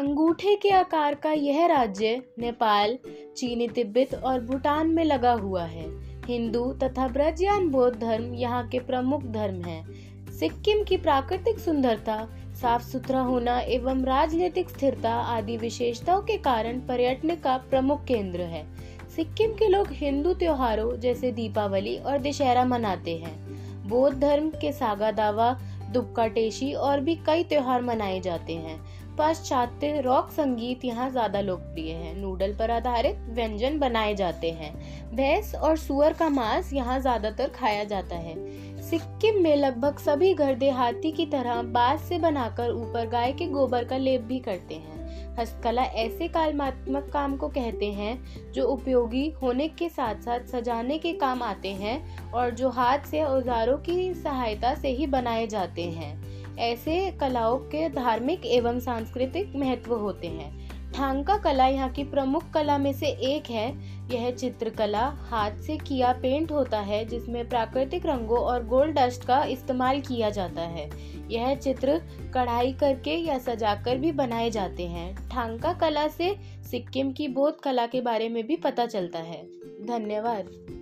अंगूठे के आकार का यह राज्य नेपाल, चीनी, तिब्बत और भूटान में लगा हुआ है। हिंदू तथा ब्रजयान बौद्ध धर्म यहाँ के प्रमुख धर्म हैं। सिक्किम की प्राकृतिक सुंदरता साफ़ सुथरा होना एवं राजनीतिक स्थिरता आदि विशेषताओं के कारण पर्यटन का प्रमुख केंद्र है। सिक्किम के लोग हिंदू त्योहारों जैसे दीपावली और दशहरा मनाते हैं। बौद्ध धर्म के सागा दावा दुबका टेशी और भी कई त्योहार मनाए जाते हैं। पाश्चात्य रॉक संगीत यहाँ ज़्यादा लोकप्रिय है। नूडल पर आधारित व्यंजन बनाए जाते हैं। भैंस और सुअर का मांस यहाँ ज़्यादातर खाया जाता है। सिक्किम में लगभग सभी घर देहाती की तरह बाँस से बनाकर ऊपर गाय के गोबर का लेप भी करते हैं। हस्तकला ऐसे कालमात्मक काम को कहते हैं, जो उपयोगी होने के साथ साथ सजाने के काम आते हैं और जो हाथ से औजारों की सहायता से ही बनाए जाते हैं। ऐसे कलाओं के धार्मिक एवं सांस्कृतिक महत्व होते हैं। ठांका कला यहाँ की प्रमुख कला में से एक है। यह चित्रकला हाथ से किया पेंट होता है, जिसमें प्राकृतिक रंगों और गोल्ड डस्ट का इस्तेमाल किया जाता है। यह चित्र कढ़ाई करके या सजाकर भी बनाए जाते हैं। ठांका कला से सिक्किम की बौद्ध कला के बारे में भी पता चलता है। धन्यवाद।